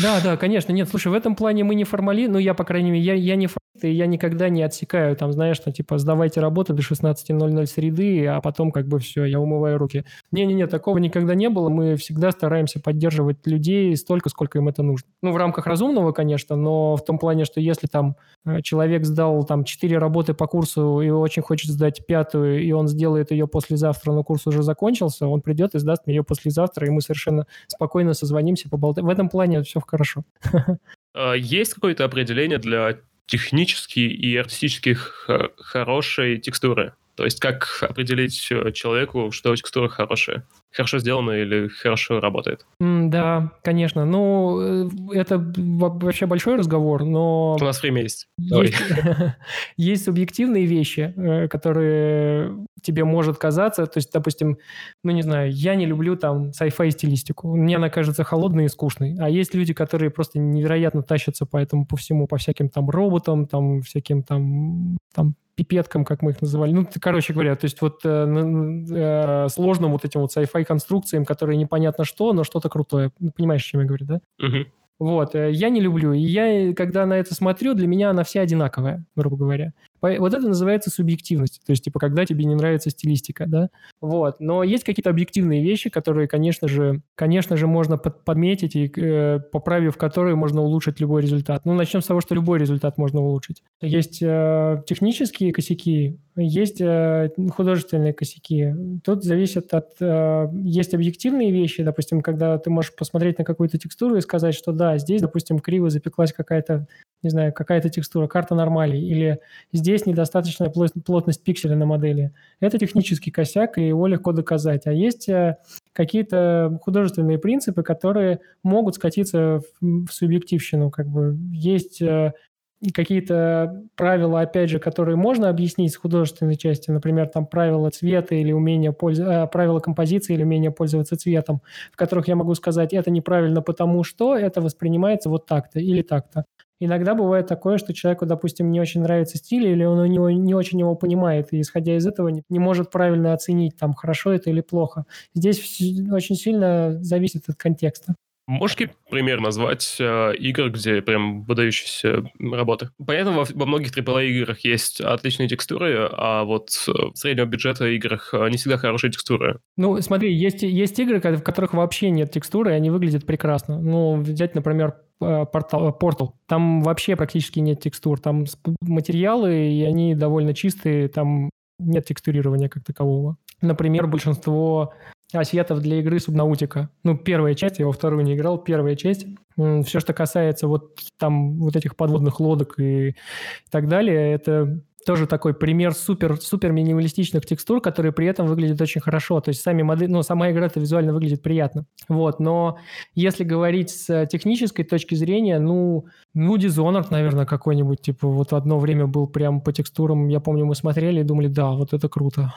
Да, да, конечно. Нет, слушай, в этом плане мы не формали, ну, я, по крайней мере, я, я не и я никогда не отсекаю, там, знаешь, что, типа, сдавайте работу до 16.00 среды, а потом, как бы, все, я умываю руки. Не-не-не, такого никогда не было. Мы всегда стараемся поддерживать людей столько, сколько им это нужно. Ну, в рамках разумного, конечно, но в том плане, что если там э, человек сдал там 4 работы по курсу и очень хочет сдать пятую, и он сделает ее послезавтра, но курс уже закончился, он придет и сдаст ее послезавтра, и мы совершенно спокойно созвонимся, поболтаем. В этом плане все хорошо. *laughs* А есть какое-то определение для технически и артистически хорошей текстуры. То есть как определить э, человеку, что текстура хорошая? Хорошо сделана или хорошо работает? Mm, да, конечно. Ну, э, это вообще большой разговор, но... У нас время есть. Есть, *laughs* есть субъективные вещи, э, которые тебе может казаться. То есть, допустим, ну, не знаю, я не люблю там sci-fi стилистику. Мне она кажется холодной и скучной. А есть люди, которые просто невероятно тащатся по этому, по всему, по всяким там роботам, там, всяким там, там пипеткам, как мы их называли. Ну, короче говоря, то есть вот э, э, сложным вот этим вот sci-fi конструкциям, которые непонятно что, но что-то крутое. Понимаешь, о чем я говорю, да? Угу. Вот, э, я не люблю. И я, когда на это смотрю, для меня она вся одинаковая, грубо говоря. Вот это называется субъективность. То есть, типа, когда тебе не нравится стилистика, да? Вот. Но есть какие-то объективные вещи, которые, конечно же, конечно же, можно под, подметить, и э, поправив которые можно улучшить любой результат. Ну, начнем с того, что любой результат можно улучшить. Есть э, технические косяки, есть э, художественные косяки. Тут зависит от... Э, есть объективные вещи, допустим, когда ты можешь посмотреть на какую-то текстуру и сказать, что да, здесь, допустим, криво запеклась какая-то не знаю, какая-то текстура, карта нормалей, или здесь недостаточная плотность пикселя на модели. Это технический косяк, и его легко доказать. А есть э, какие-то художественные принципы, которые могут скатиться в, в субъективщину. Как бы есть э, какие-то правила, опять же, которые можно объяснить с художественной части, например, там правила цвета или умение пользоваться, правила композиции или умение пользоваться цветом, в которых я могу сказать, это неправильно потому что это воспринимается вот так-то или так-то. Иногда бывает такое, что человеку, допустим, не очень нравится стиль, или он у него не очень его понимает, и исходя из этого не, не может правильно оценить, там, хорошо это или плохо. Здесь очень сильно зависит от контекста. Можешь пример назвать э, игр, где прям выдающиеся работы? Понятно, во, во многих AAA играх есть отличные текстуры, а вот в среднего бюджета играх э, не всегда хорошие текстуры. Ну, смотри, есть, есть игры, в которых вообще нет текстуры, и они выглядят прекрасно. Ну, взять, например, портал, Portal. Там вообще практически нет текстур. Там материалы, и они довольно чистые, там нет текстурирования как такового. Например, большинство ассетов для игры Субнаутика. Ну, первая часть, я во вторую не играл, первая часть. Все, что касается вот там вот этих подводных лодок и так далее, это тоже такой пример супер, супер минималистичных текстур, которые при этом выглядят очень хорошо. То есть сами модели, ну, сама игра-то визуально выглядит приятно. Вот, но если говорить с технической точки зрения, ну, ну, Dishonored, наверное, какой-нибудь, типа, вот одно время был прям по текстурам, я помню, мы смотрели и думали, да, вот это круто.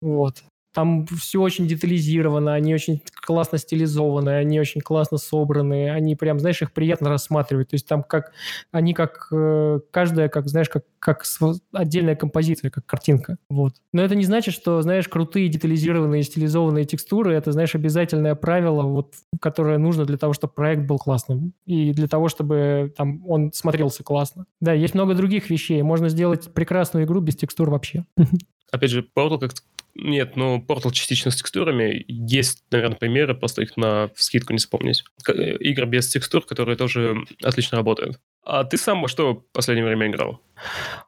Вот. Там все очень детализировано, они очень классно стилизованы, они очень классно собраны, они прям, знаешь, их приятно рассматривать. То есть там как, они как, э, каждая, как, знаешь, как, как отдельная композиция, как картинка. Вот. Но это не значит, что, знаешь, крутые детализированные стилизованные текстуры, это, знаешь, обязательное правило, вот, которое нужно для того, чтобы проект был классным и для того, чтобы там он смотрелся классно. Да, есть много других вещей. Можно сделать прекрасную игру без текстур вообще. Опять же, Portal как нет, ну, Portal частично с текстурами. Есть, наверное, примеры, просто их на скидку не вспомнить. Э, игры без текстур, которые тоже отлично работают. А ты сам во что в последнее время играл?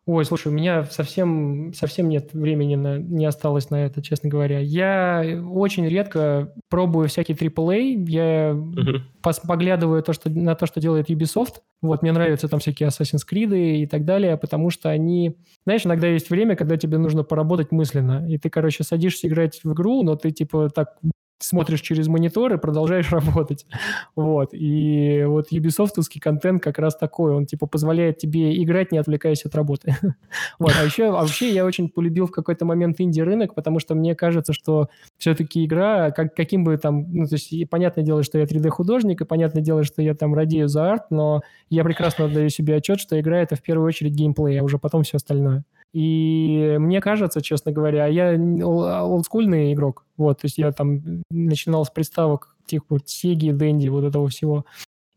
Ой, слушай, у меня совсем, совсем нет времени, на, не осталось на это, честно говоря. Я очень редко пробую всякие AAA. Я uh-huh. пос, поглядываю то, что, на то, что делает Ubisoft. Вот, мне нравятся там всякие Assassin's Creed и так далее, потому что они... Знаешь, иногда есть время, когда тебе нужно поработать мысленно. И ты, короче, садишься играть в игру, но ты, типа, так смотришь через монитор и продолжаешь *laughs* работать. Вот. И вот юбисофтовский контент как раз такой. Он, типа, позволяет тебе играть, не отвлекаясь от работы. *laughs* вот. А еще, а вообще я очень полюбил в какой-то момент инди-рынок, потому что мне кажется, что все-таки игра, как, каким бы там... Ну, то есть, понятное дело, что я 3D-художник, и понятное дело, что я там радею за арт, но я прекрасно отдаю себе отчет, что игра — это в первую очередь геймплей, а уже потом все остальное. И мне кажется, честно говоря, я олдскульный игрок. Вот, то есть я там начинал с приставок тех вот Сеги, Дэнди, вот этого всего.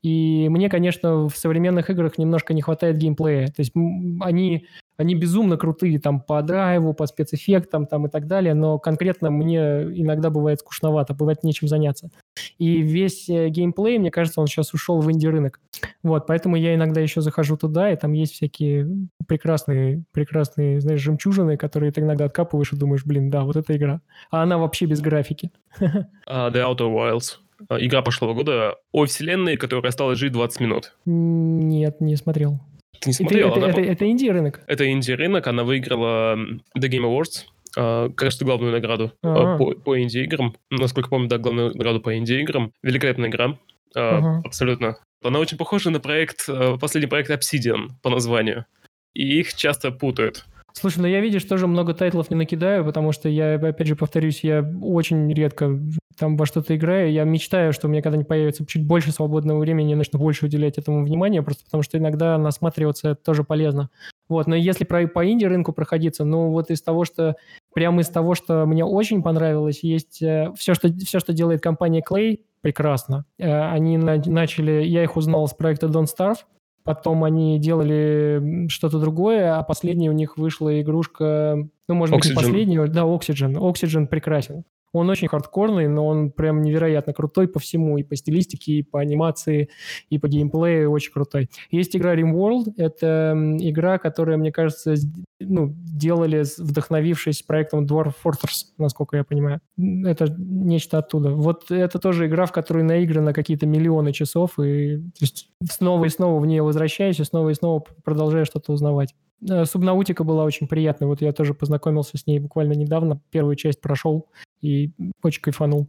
И мне, конечно, в современных играх немножко не хватает геймплея. То есть они они безумно крутые там по драйву, по спецэффектам там и так далее, но конкретно мне иногда бывает скучновато, бывает нечем заняться. И весь э, геймплей, мне кажется, он сейчас ушел в инди-рынок. Вот, поэтому я иногда еще захожу туда, и там есть всякие прекрасные, прекрасные, знаешь, жемчужины, которые ты иногда откапываешь и думаешь, блин, да, вот эта игра. А она вообще без графики. Uh, *laughs* The Outer Wilds. Uh, игра прошлого года о вселенной, которая осталась жить 20 минут. Нет, не смотрел. Ты не смотрел? Это, это, это, это инди-рынок? Это инди-рынок, она выиграла The Game Awards, Uh, кажется, главную награду uh, по, по инди-играм. Насколько помню, да, главную награду по инди-играм. Великолепная игра. Uh, uh-huh. Абсолютно. Она очень похожа на проект, последний проект Obsidian по названию. И их часто путают. Слушай, ну я, видишь, тоже много тайтлов не накидаю, потому что я, опять же, повторюсь, я очень редко там во что-то играю. Я мечтаю, что у меня когда-нибудь появится чуть больше свободного времени, я начну больше уделять этому внимания, просто потому что иногда насматриваться тоже полезно. Вот, но если про, по инди-рынку проходиться, ну вот из того, что прямо из того, что мне очень понравилось, есть э, все, что, все, что делает компания Clay, прекрасно. Э, они на, начали, я их узнал с проекта Don't Starve, потом они делали что-то другое, а последняя у них вышла игрушка, ну, может Oxygen. быть, не последняя, да, Oxygen. Oxygen прекрасен. Он очень хардкорный, но он прям невероятно крутой по всему, и по стилистике, и по анимации, и по геймплею очень крутой. Есть игра RimWorld, это игра, которая, мне кажется, ну, делали, вдохновившись проектом Dwarf Fortress, насколько я понимаю. Это нечто оттуда. Вот это тоже игра, в которой наиграно какие-то миллионы часов, и то есть, снова и снова в нее возвращаюсь, и снова и снова продолжаю что-то узнавать. Э, Субнаутика была очень приятной. Вот я тоже познакомился с ней буквально недавно. Первую часть прошел и очень кайфанул.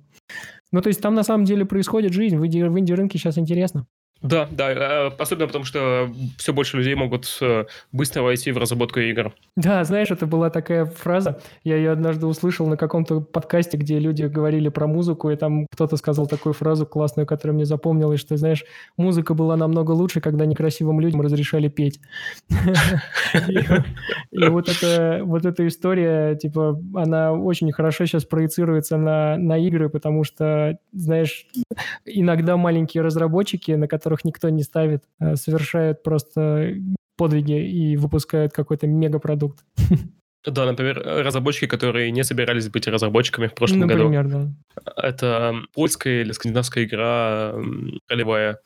Ну, то есть там на самом деле происходит жизнь. В инди-рынке сейчас интересно. Да, да, э, особенно потому, что все больше людей могут э, быстро войти в разработку игр. Да, знаешь, это была такая фраза, я ее однажды услышал на каком-то подкасте, где люди говорили про музыку, и там кто-то сказал такую фразу классную, которая мне запомнилась, что, знаешь, музыка была намного лучше, когда некрасивым людям разрешали петь. И вот эта история, типа, она очень хорошо сейчас проецируется на игры, потому что, знаешь, иногда маленькие разработчики, на которых которых никто не ставит, э, совершают просто подвиги и выпускают какой-то мегапродукт. Да, например, разработчики, которые не собирались быть разработчиками в прошлом например, году. Например, да. Это польская или скандинавская игра ролевая.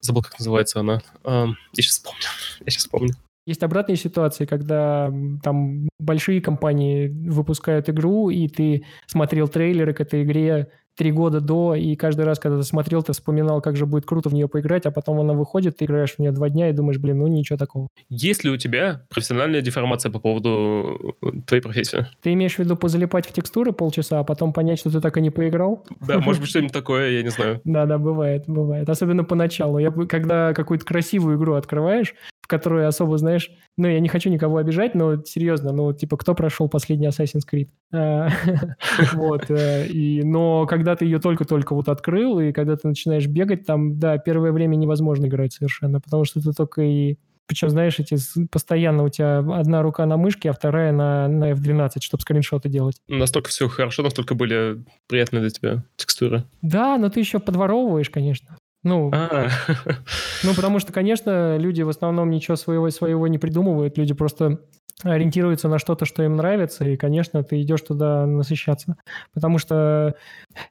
Забыл, как называется она. Я сейчас вспомню. Я сейчас вспомню. Есть обратные ситуации, когда там большие компании выпускают игру, и ты смотрел трейлеры к этой игре три года до, и каждый раз, когда ты смотрел, ты вспоминал, как же будет круто в нее поиграть, а потом она выходит, ты играешь в нее два дня и думаешь, блин, ну ничего такого. Есть ли у тебя профессиональная деформация по поводу э, твоей профессии? Ты имеешь в виду позалипать в текстуры полчаса, а потом понять, что ты так и не поиграл? Да, может быть, что-нибудь такое, я не знаю. *laughs* Да-да, бывает, бывает. Особенно поначалу. Я, когда какую-то красивую игру открываешь, в которую особо, знаешь, ну, я не хочу никого обижать, но серьезно, ну, типа, кто прошел последний Assassin's Creed? А, *laughs* вот, э, и, но когда ты ее только-только вот открыл, и когда ты начинаешь бегать, там, да, первое время невозможно играть совершенно, потому что ты только и причем, знаешь, эти постоянно у тебя одна рука на мышке, а вторая на, на F12, чтобы скриншоты делать. Настолько все хорошо, настолько были приятные для тебя текстуры. Да, но ты еще подворовываешь, конечно. Ну, а. *laughs* ну, потому что, конечно, люди в основном ничего своего, своего не придумывают, люди просто ориентируются на что-то, что им нравится, и, конечно, ты идешь туда насыщаться. Потому что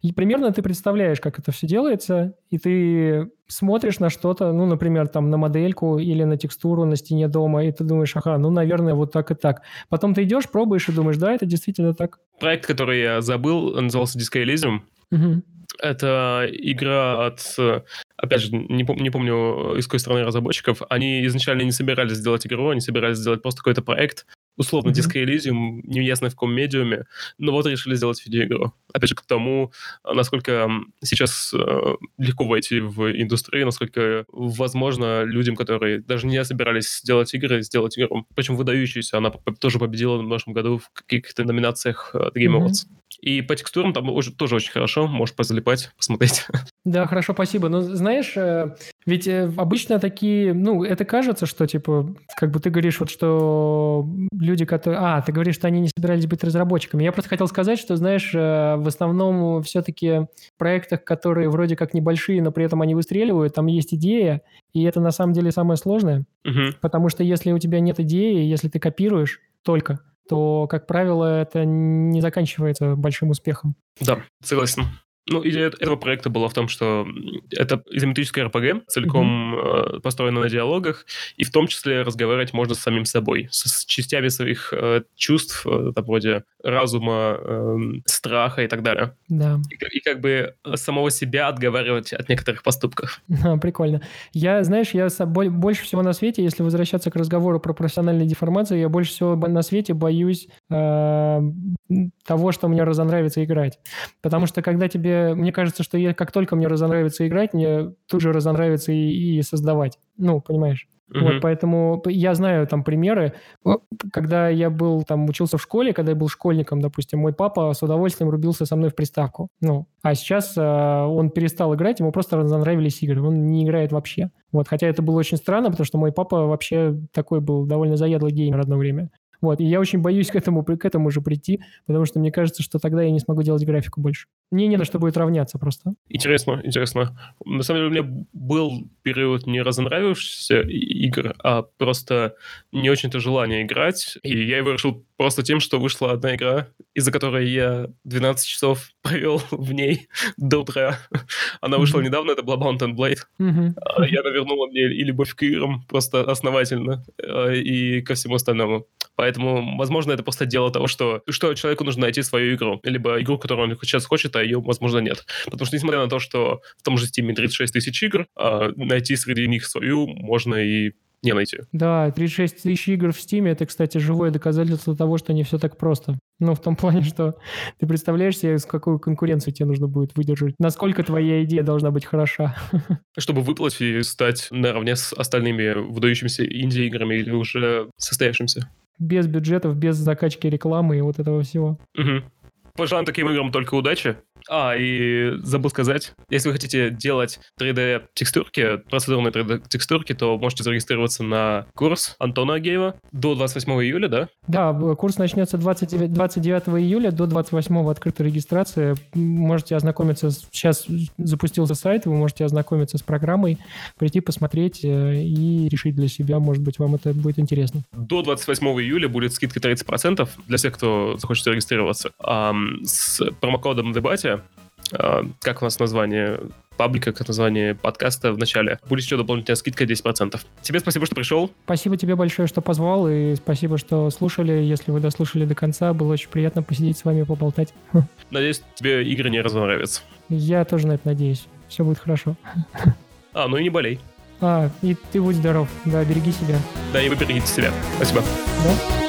и примерно ты представляешь, как это все делается, и ты смотришь на что-то, ну, например, там на модельку или на текстуру на стене дома, и ты думаешь, ага, ну, наверное, вот так и так. Потом ты идешь, пробуешь и думаешь, да, это действительно так. Проект, который я забыл, назывался Disco Elysium. Угу. Это игра от, опять же, не, пом- не помню, из какой страны разработчиков. Они изначально не собирались сделать игру, они собирались сделать просто какой-то проект, условно, mm-hmm. Elysium, неясно в каком медиуме, но вот решили сделать видеоигру. Опять же, к тому, насколько сейчас э, легко войти в индустрию, насколько возможно людям, которые даже не собирались делать игры, сделать игру. Причем выдающуюся. Она тоже победила в прошлом году в каких-то номинациях The Game Awards. Mm-hmm. И по текстурам там уже, тоже очень хорошо, можешь позалипать, посмотреть. *laughs* Да, хорошо, спасибо. Но знаешь, э, ведь э, обычно такие, ну, это кажется, что, типа, как бы ты говоришь, вот что люди, которые... А, ты говоришь, что они не собирались быть разработчиками. Я просто хотел сказать, что, знаешь, э, в основном все-таки в проектах, которые вроде как небольшие, но при этом они выстреливают, там есть идея, и это на самом деле самое сложное. Угу. Потому что если у тебя нет идеи, если ты копируешь только, то, как правило, это не заканчивается большим успехом. Да, согласен. Ну, идея этого проекта была в том, что это изометрическое RPG, целиком mm-hmm. построено на диалогах, и в том числе разговаривать можно с самим собой, с, с частями своих э, чувств, э, там, вроде разума, э, страха и так далее. Да. И, и как бы самого себя отговаривать от некоторых поступков. *laughs* А, прикольно. Я, знаешь, я больше всего на свете, если возвращаться к разговору про профессиональную деформацию, я больше всего на свете боюсь э, того, что мне разонравится играть. Потому что когда тебе мне кажется, что я, как только мне разонравится играть, мне тут же разонравится и, и создавать. Ну, понимаешь? Uh-huh. Вот, поэтому я знаю там примеры. Когда я был там, учился в школе, когда я был школьником, допустим, мой папа с удовольствием рубился со мной в приставку. Ну, а сейчас э, он перестал играть, ему просто разонравились игры. Он не играет вообще. Вот, хотя это было очень странно, потому что мой папа вообще такой был довольно заядлый геймер одно время. Вот, и я очень боюсь к этому, к этому же прийти, потому что мне кажется, что тогда я не смогу делать графику больше. Мне не на что будет равняться просто. Интересно, интересно. На самом деле у меня был период не разонравившихся игр, а просто не очень-то желание играть, и я его решил просто тем, что вышла одна игра, из-за которой я 12 часов *laughs* провел в ней *laughs* до утра. Она вышла mm-hmm. недавно, это Bloodbound and Blade. Mm-hmm. Я навернула мне и любовь к играм просто основательно, а, и ко всему остальному. Поэтому, возможно, это просто дело того, что, что человеку нужно найти свою игру, либо игру, которую он сейчас хочет, а ее, возможно, нет. Потому что, несмотря на то, что в том же Steam 36 тысяч игр, а найти среди них свою можно и не найти. Да, 36 тысяч игр в Steam, это, кстати, живое доказательство того, что не все так просто. Ну, в том плане, что *laughs* ты представляешь себе, с какую конкуренцию тебе нужно будет выдержать, насколько твоя идея должна быть хороша. *laughs* Чтобы выплатить и стать наравне с остальными выдающимися инди-играми или уже состоявшимся без бюджетов, без закачки рекламы и вот этого всего. Угу. Пожелаем таким играм только удачи. А, и забыл сказать, если вы хотите делать 3D-текстурки, процедурные 3D-текстурки, то можете зарегистрироваться на курс Антона Агеева до 28 июля, да? Да, курс начнется 29, 29 июля до 28 открытой регистрации. Можете ознакомиться, сейчас запустился сайт, вы можете ознакомиться с программой, прийти посмотреть э, и решить для себя, может быть, вам это будет интересно. До 28 июля будет скидка 30% для всех, кто захочет зарегистрироваться. С промокодом дебате как у нас название паблика, как название подкаста в начале. Будет еще дополнительная скидка 10%. Тебе спасибо, что пришел. Спасибо тебе большое, что позвал, и спасибо, что слушали. Если вы дослушали до конца, было очень приятно посидеть с вами, поболтать. *laughs* Надеюсь, тебе игры не разонравятся. Я тоже на это надеюсь. Все будет хорошо. *laughs* А, ну и не болей. А, и ты будь здоров. Да, береги себя. Да, и вы берегите себя. Спасибо. Да?